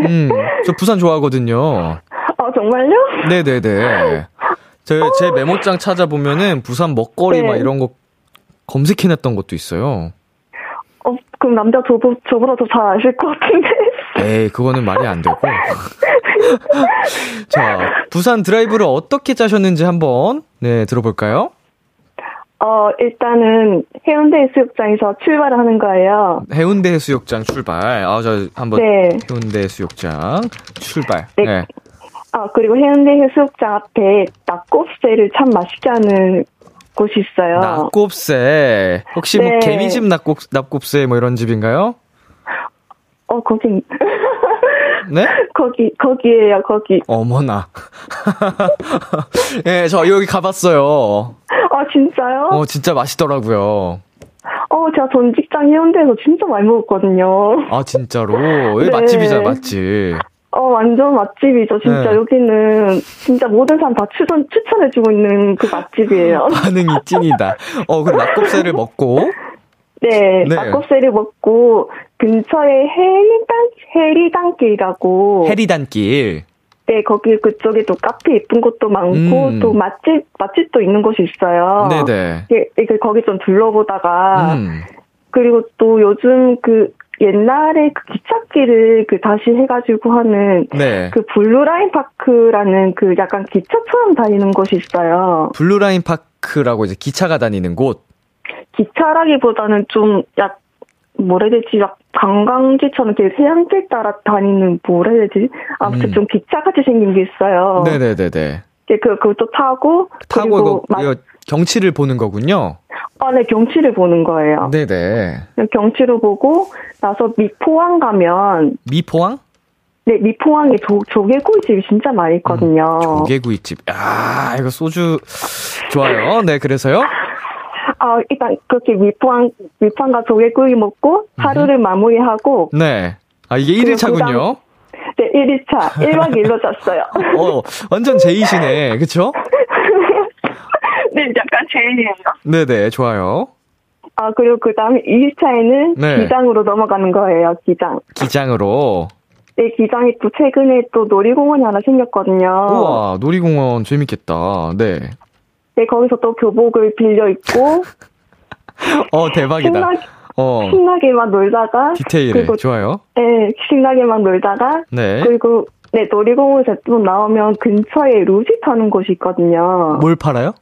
음, 저 부산 좋아하거든요. 어, 정말요? 네네네. 제, 제 메모장 찾아보면은 부산 먹거리 네. 막 이런 거 검색해놨던 것도 있어요. 어, 그럼 남자 저보, 저보다 더 잘 아실 것 같은데. 에이, 그거는 말이 안 되고. 자, 부산 드라이브를 어떻게 짜셨는지 한번, 네, 들어볼까요? 어, 일단은 해운대 해수욕장에서 출발을 하는 거예요. 해운대 해수욕장 출발. 아, 저 한번 네. 해운대 해수욕장 출발. 네. 네. 아, 그리고 해운대 해수욕장 앞에 낙곱새를 참 맛있게 하는 곳이 있어요. 낙곱새. 혹시 뭐 네. 개미집 낙곱, 낙곱새 뭐 이런 집인가요? 어, 거긴, 네? 거기, 거기에요, 거기. 어머나. 예, 저 여기 가봤어요. 아, 진짜요? 어, 진짜 맛있더라고요. 어, 제가 전 직장 해운대에서 진짜 많이 먹었거든요. 아, 진짜로? 여기 네. 맛집이잖아, 맛집. 어, 완전 맛집이죠. 진짜 네. 여기는 진짜 모든 사람 다 추천, 추천해주고 있는 그 맛집이에요. 반응이 찐이다. 어, 그럼 낙곱새를 먹고, 네, 네. 낙곱새를 먹고 근처에 해리단, 해리단길이라고. 해리단길. 네, 거기 그쪽에 또 카페 예쁜 곳도 많고 음. 또 맛집, 맛집도 있는 곳이 있어요. 네네. 예, 이게 거기 좀 둘러보다가 음. 그리고 또 요즘 그 옛날에 그 기찻길을 그 다시 해가지고 하는 네. 그 블루라인 파크라는 그 약간 기차처럼 다니는 곳이 있어요. 블루라인 파크라고 이제 기차가 다니는 곳. 기차라기보다는 좀 약, 뭐라 해야 되지? 약 관광지처럼 이렇게 해안길 따라 다니는 뭐라 해야 되지? 아무튼 음. 좀 기차같이 생긴 게 있어요. 네네네네. 예, 그, 그것도 타고, 타고 그리고 이거, 마- 경치를 보는 거군요. 아, 네, 경치를 보는 거예요. 네네. 경치를 보고 나서 미포항 가면 미포항? 네, 미포항에 조, 조개구이집이 진짜 많이 있거든요. 조개구이집. 아, 이거 소주 좋아요. 네, 그래서요? 아, 일단 그렇게 미포항 미포항과 조개 구이 먹고 하루를 마무리하고 네. 아, 이게 그리고 1일차군요. 네, 1일차 1박 2일로 잤어요. 어, 완전 제이시네. 그쵸? 네, 약간 제일이에요. 네네, 좋아요. 아, 그리고 그 다음에 2일차에는 네. 기장으로 넘어가는 거예요, 기장. 기장으로. 네, 기장이 또 최근에 또 놀이공원이 하나 생겼거든요. 우와, 놀이공원 재밌겠다. 네. 네, 거기서 또 교복을 빌려 입고 어, 대박이다. 신나, 어, 신나게 막 놀다가 디테일해. 그리고 좋아요. 네, 신나게 막 놀다가 네. 그리고 네, 놀이공원에서 좀 나오면 근처에 루시 타는 곳이 있거든요. 뭘 팔아요?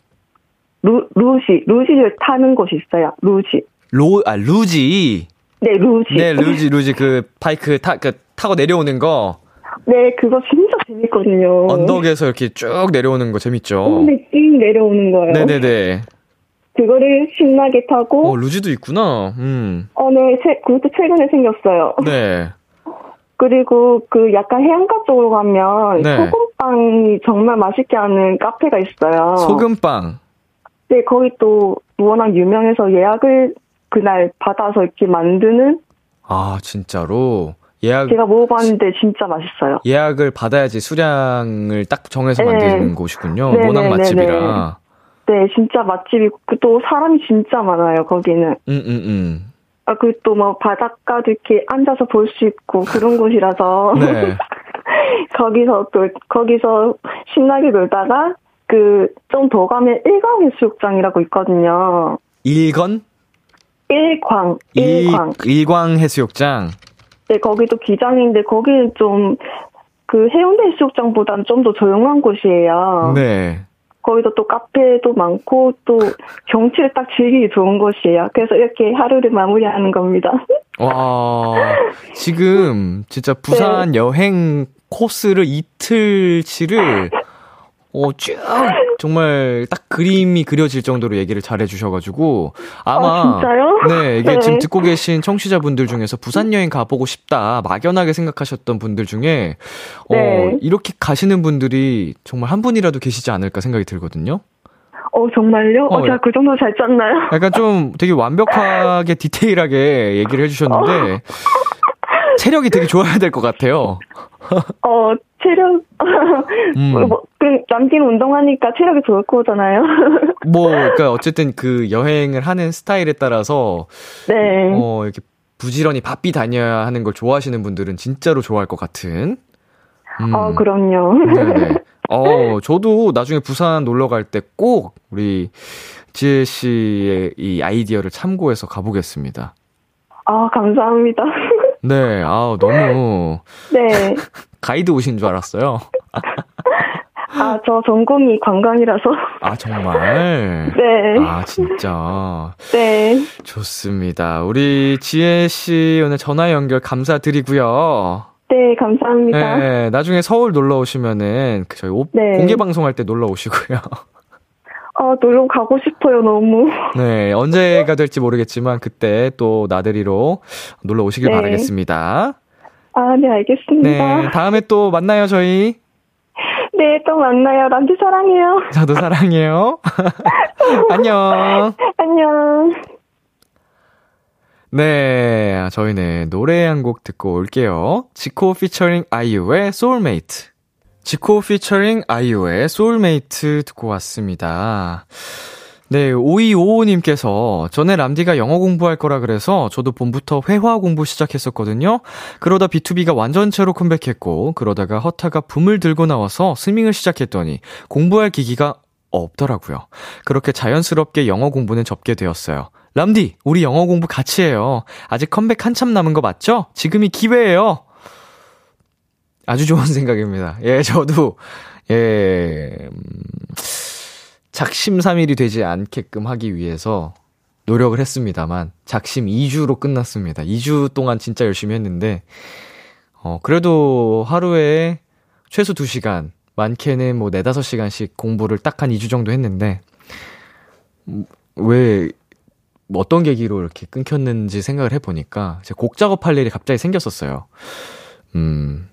루, 루시, 루시를 타는 곳이 있어요. 루시. 로, 아, 루지. 네, 루시. 네, 루지, 루지, 그, 바이크 타, 그, 타고 내려오는 거. 네, 그거 진짜 재밌거든요. 언덕에서 이렇게 쭉 내려오는 거 재밌죠? 네, 쭉 내려오는 거예요. 네네네. 그거를 신나게 타고, 어, 루지도 있구나. 음. 어, 네, 최, 그것도 최근에 생겼어요. 네. 그리고 그 약간 해안가 쪽으로 가면 네. 소금빵이 정말 맛있게 하는 카페가 있어요. 소금빵. 네, 거기 또 워낙 유명해서 예약을 그날 받아서 이렇게 만드는 아, 진짜로? 예약, 제가 먹어봤는데 진짜 맛있어요. 예약을 받아야지 수량을 딱 정해서 네. 만드는 곳이군요. 네, 워낙 네, 네, 맛집이라. 네, 진짜 맛집이고 그또 사람이 진짜 많아요 거기는. 음, 음, 음. 아, 그또뭐 바닷가도 이렇게 앉아서 볼 수 있고 그런 곳이라서 네. 거기서 또 거기서 신나게 놀다가 그 좀 더 가면 일광 해수욕장이라고 있거든요. 일건? 일광, 일, 일광. 일광 해수욕장. 네, 거기도 기장인데 거기는 좀 그 해운대 해수욕장보다는 좀 더 조용한 곳이에요. 네. 거기도 또 카페도 많고 또 경치를 딱 즐기기 좋은 곳이에요. 그래서 이렇게 하루를 마무리하는 겁니다. 와, 지금 진짜 부산 네. 여행 코스를 이틀치를 어, 쭉 정말 딱 그림이 그려질 정도로 얘기를 잘 해주셔가지고 아마 아, 진짜요? 네 이게 네. 지금 듣고 계신 청취자분들 중에서 부산 여행 가보고 싶다 막연하게 생각하셨던 분들 중에 어 네. 이렇게 가시는 분들이 정말 한 분이라도 계시지 않을까 생각이 들거든요. 어, 정말요? 어, 어, 제가 그 정도 잘 짰나요? 약간 좀 되게 완벽하게 디테일하게 얘기를 해주셨는데 체력이 되게 좋아야 될 것 같아요. 어, 체력, 음. 뭐, 그, 남긴 운동하니까 체력이 좋을 거잖아요. 뭐, 그러니까 어쨌든 그 여행을 하는 스타일에 따라서 네. 어 이렇게 부지런히 바삐 다녀야 하는 걸 좋아하시는 분들은 진짜로 좋아할 것 같은. 음. 어, 그럼요. 네네. 어, 저도 나중에 부산 놀러 갈 때 꼭 우리 지혜 씨의 이 아이디어를 참고해서 가보겠습니다. 아, 감사합니다. 네, 아 너무 네. 가이드 오신 줄 알았어요. 아, 저 전공이 관광이라서. 아, 정말? 네. 아, 진짜. 네. 좋습니다. 우리 지혜 씨 오늘 전화 연결 감사드리고요. 네, 감사합니다. 네, 나중에 서울 놀러 오시면은 그 저희 오- 네. 공개 방송할 때 놀러 오시고요. 어, 놀러 가고 싶어요, 너무. 네, 언제가 될지 모르겠지만 그때 또 나들이로 놀러 오시길 네. 바라겠습니다. 아, 네, 알겠습니다. 네, 다음에 또 만나요, 저희. 네, 또 만나요. 람디 사랑해요. 저도 사랑해요. 안녕. 안녕. 네, 저희는 노래 한 곡 듣고 올게요. 지코 피처링 아이유의 소울메이트. 지코 피처링 아이유의 소울메이트 듣고 왔습니다. 네, 5255님께서 전에 람디가 영어 공부할 거라 그래서 저도 봄부터 회화 공부 시작했었거든요. 그러다 B2B가 완전체로 컴백했고, 그러다가 허타가 붐을 들고 나와서 스밍을 시작했더니 공부할 기기가 없더라고요. 그렇게 자연스럽게 영어 공부는 접게 되었어요. 람디, 우리 영어 공부 같이 해요. 아직 컴백 한참 남은 거 맞죠? 지금이 기회예요. 아주 좋은 생각입니다. 예, 저도, 예, 음, 작심삼일이 되지 않게끔 하기 위해서 노력을 했습니다만, 작심 2주로 끝났습니다. 2주 동안 진짜 열심히 했는데, 어, 그래도 하루에 최소 2시간, 많게는 뭐 4, 5시간씩 공부를 딱 한 2주 정도 했는데, 음, 왜, 뭐 어떤 계기로 이렇게 끊겼는지 생각을 해보니까, 제가 곡 작업할 일이 갑자기 생겼었어요. 음,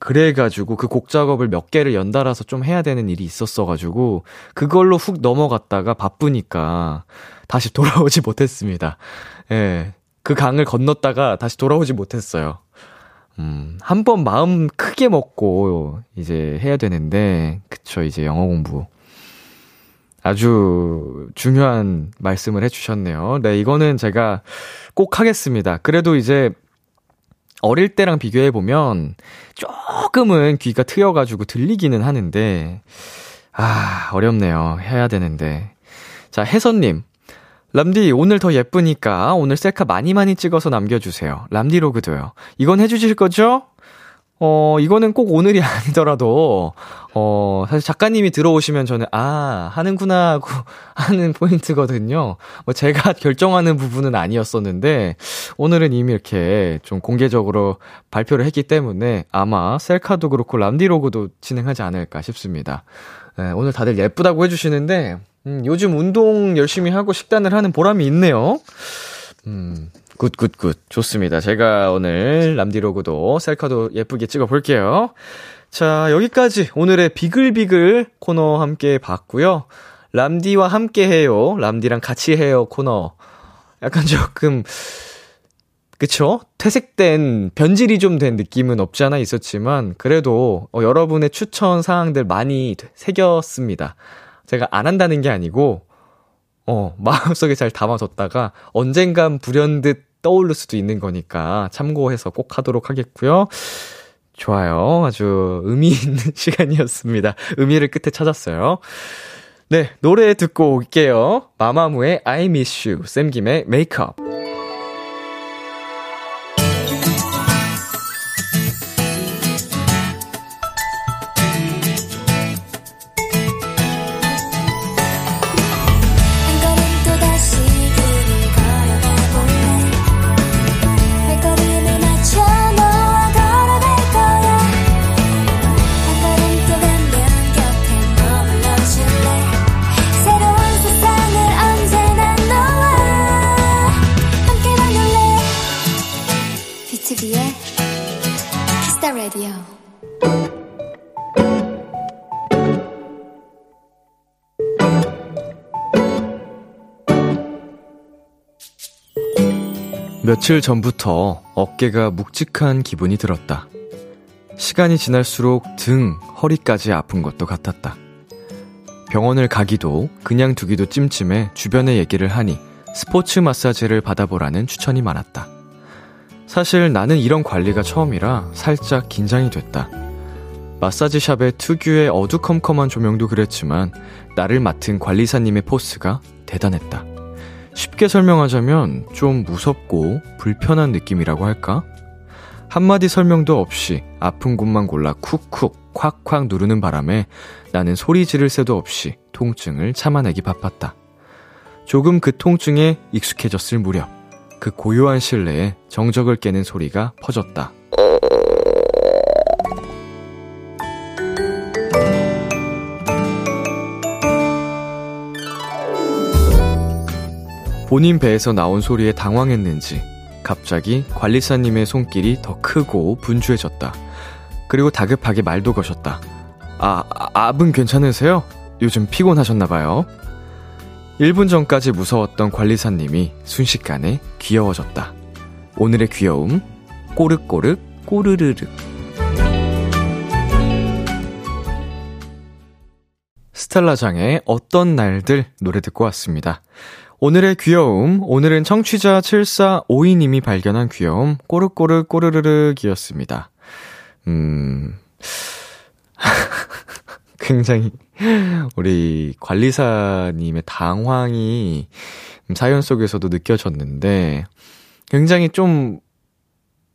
그래가지고 그 곡 작업을 몇 개를 연달아서 좀 해야 되는 일이 있었어가지고 그걸로 훅 넘어갔다가 바쁘니까 다시 돌아오지 못했습니다. 예. 그 강을 건넜다가 다시 돌아오지 못했어요. 음, 한 번 마음 크게 먹고 이제 해야 되는데, 그쵸, 이제 영어 공부. 아주 중요한 말씀을 해주셨네요. 네, 이거는 제가 꼭 하겠습니다. 그래도 이제 어릴 때랑 비교해보면 조금은 귀가 트여가지고 들리기는 하는데, 아, 어렵네요. 해야 되는데. 자, 혜선님. 람디, 오늘 더 예쁘니까 오늘 셀카 많이 많이 찍어서 남겨주세요. 람디 로그도요. 이건 해주실 거죠? 어, 이거는 꼭 오늘이 아니더라도, 어, 사실 작가님이 들어오시면 저는, 아, 하는구나 하고 하는 포인트거든요. 뭐 제가 결정하는 부분은 아니었었는데, 오늘은 이미 이렇게 좀 공개적으로 발표를 했기 때문에 아마 셀카도 그렇고 람디로그도 진행하지 않을까 싶습니다. 네, 오늘 다들 예쁘다고 해주시는데, 음, 요즘 운동 열심히 하고 식단을 하는 보람이 있네요. 음, good good good. 좋습니다. 제가 오늘 람디로그도 셀카도 예쁘게 찍어 볼게요. 자, 여기까지 오늘의 비글비글 코너 함께 봤고요. 람디와 함께 해요. 람디랑 같이 해요 코너. 약간 조금 그쵸? 퇴색된, 변질이 좀 된 느낌은 없지 않아 있었지만, 그래도, 어, 여러분의 추천 사항들 많이 새겼습니다. 제가 안 한다는 게 아니고, 어, 마음속에 잘 담아뒀다가, 언젠간 불현듯 떠오를 수도 있는 거니까, 참고해서 꼭 하도록 하겠고요. 좋아요. 아주 의미 있는 시간이었습니다. 의미를 끝에 찾았어요. 네, 노래 듣고 올게요. 마마무의 I Miss You, 쌤김의 메이 며칠 전부터 어깨가 묵직한 기분이 들었다. 시간이 지날수록 등, 허리까지 아픈 것도 같았다. 병원을 가기도 그냥 두기도 찜찜해 주변에 얘기를 하니 스포츠 마사지를 받아보라는 추천이 많았다. 사실 나는 이런 관리가 처음이라 살짝 긴장이 됐다. 마사지 샵의 특유의 어두컴컴한 조명도 그랬지만 나를 맡은 관리사님의 포스가 대단했다. 쉽게 설명하자면 좀 무섭고 불편한 느낌이라고 할까? 한마디 설명도 없이 아픈 곳만 골라 쿡쿡 콱콱 누르는 바람에 나는 소리 지를 새도 없이 통증을 참아내기 바빴다. 조금 그 통증에 익숙해졌을 무렵 그 고요한 실내에 정적을 깨는 소리가 퍼졌다. 본인 배에서 나온 소리에 당황했는지 갑자기 관리사님의 손길이 더 크고 분주해졌다. 그리고 다급하게 말도 거셨다. 아, 압은 괜찮으세요? 요즘 피곤하셨나봐요. 1분 전까지 무서웠던 관리사님이 순식간에 귀여워졌다. 오늘의 귀여움, 꼬르꼬르, 꼬르르르. 스텔라장의 어떤 날들 노래 듣고 왔습니다. 오늘의 귀여움, 오늘은 청취자 7452님이 발견한 귀여움, 꼬르꼬르 꼬르르르기였습니다. 음, 굉장히, 우리 관리사님의 당황이 사연 속에서도 느껴졌는데, 굉장히 좀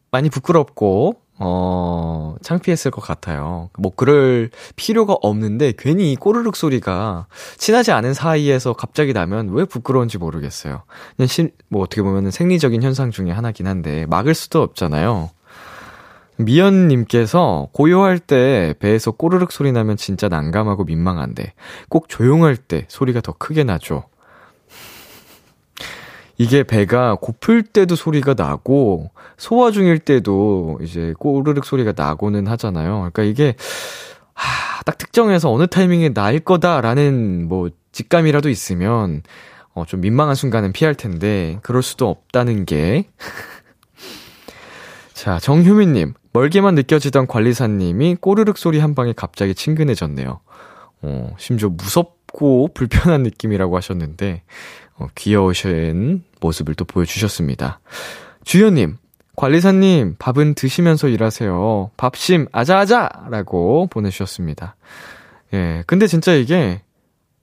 많이 부끄럽고, 어, 창피했을 것 같아요. 뭐, 그럴 필요가 없는데, 괜히 이 꼬르륵 소리가 친하지 않은 사이에서 갑자기 나면 왜 부끄러운지 모르겠어요. 그냥 신, 뭐, 어떻게 보면 생리적인 현상 중에 하나긴 한데, 막을 수도 없잖아요. 미연님께서 고요할 때 배에서 꼬르륵 소리 나면 진짜 난감하고 민망한데, 꼭 조용할 때 소리가 더 크게 나죠. 이게 배가 고플 때도 소리가 나고 소화 중일 때도 이제 꼬르륵 소리가 나고는 하잖아요. 그러니까 이게 하, 딱 특정해서 어느 타이밍에 날 거다라는 뭐 직감이라도 있으면 어, 좀 민망한 순간은 피할 텐데 그럴 수도 없다는 게 자, 정효민님, 멀게만 느껴지던 관리사님이 꼬르륵 소리 한 방에 갑자기 친근해졌네요. 어, 심지어 무섭고 불편한 느낌이라고 하셨는데, 어, 귀여우신 모습을 또 보여주셨습니다. 주연님, 관리사님, 밥은 드시면서 일하세요. 밥심, 아자아자! 라고 보내주셨습니다. 예, 근데 진짜 이게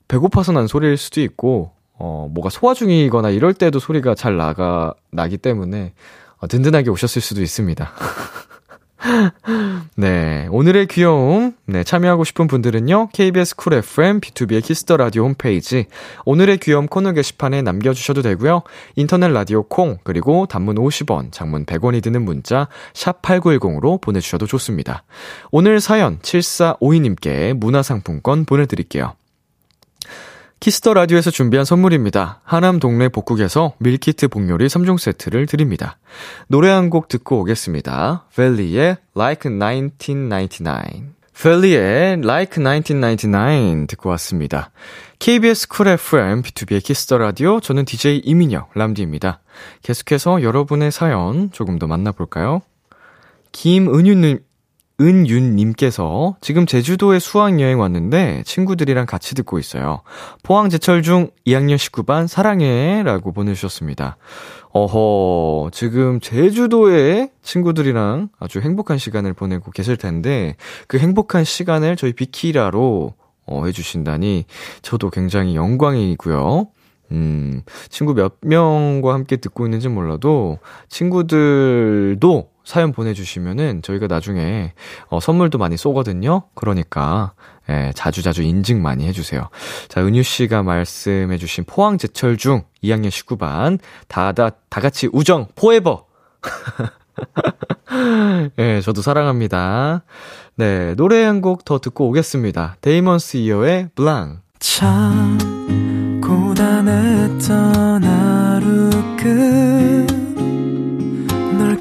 배고파서 난 소리일 수도 있고, 어, 뭐가 소화 중이거나 이럴 때도 소리가 잘 나가, 나기 때문에, 어, 든든하게 오셨을 수도 있습니다. 네, 오늘의 귀여움, 네, 참여하고 싶은 분들은요, KBS 쿨 FM, B2B의 키스터 라디오 홈페이지, 오늘의 귀여움 코너 게시판에 남겨 주셔도 되고요, 인터넷 라디오 콩, 그리고 단문 50원, 장문 100원이 드는 문자, 샵 8910으로 보내 주셔도 좋습니다. 오늘 사연 7452님께 문화상품권 보내 드릴게요. Kiss the Radio에서 준비한 선물입니다. 하남 동네 복국에서 밀키트 복요리 3종 세트를 드립니다. 노래 한 곡 듣고 오겠습니다. 벨리의 Like 1999. 펠리의 Like 1999 듣고 왔습니다. KBS 쿨 FM, B2B의 키스터 라디오, 저는 DJ 이민혁, 람디입니다. 계속해서 여러분의 사연 조금 더 만나볼까요? 김은유님, 은윤님께서 지금 제주도에 수학여행 왔는데 친구들이랑 같이 듣고 있어요. 포항 제철 중 2학년 19반 사랑해 라고 보내주셨습니다. 어허, 지금 제주도에 친구들이랑 아주 행복한 시간을 보내고 계실 텐데 그 행복한 시간을 저희 비키라로 어, 해주신다니 저도 굉장히 영광이고요. 음, 친구 몇 명과 함께 듣고 있는지 몰라도 친구들도 사연 보내주시면은 저희가 나중에 어, 선물도 많이 쏘거든요. 그러니까 예, 자주 자주 인증 많이 해주세요. 자, 은유 씨가 말씀해주신 포항 제철 중 2학년 19반 다, 다, 다 같이 우정 포에버! 예, 저도 사랑합니다. 네, 노래 한 곡 더 듣고 오겠습니다. 데이먼스 이어의 블랑. 참, 고단했던 하루 끝.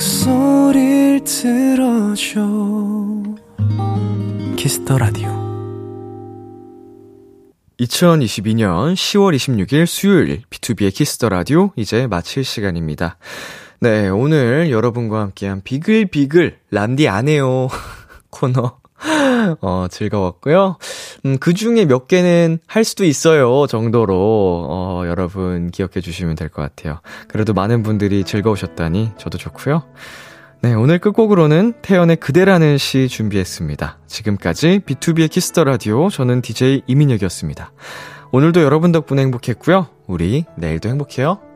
목소리를 들어줘 Kiss the Radio 2022년 10월 26일 수요일 B2B의 키스터 라디오 이제 마칠 시간입니다. 네, 오늘 여러분과 함께한 비글비글 람디 안 해요 코너 어, 즐거웠고요. 음, 그 중에 몇 개는 할 수도 있어요 정도로 어, 여러분 기억해 주시면 될 것 같아요. 그래도 많은 분들이 즐거우셨다니 저도 좋고요. 네, 오늘 끝곡으로는 태연의 그대라는 시 준비했습니다. 지금까지 B2B의 키스터 라디오 저는 DJ 이민혁이었습니다. 오늘도 여러분 덕분에 행복했고요. 우리 내일도 행복해요.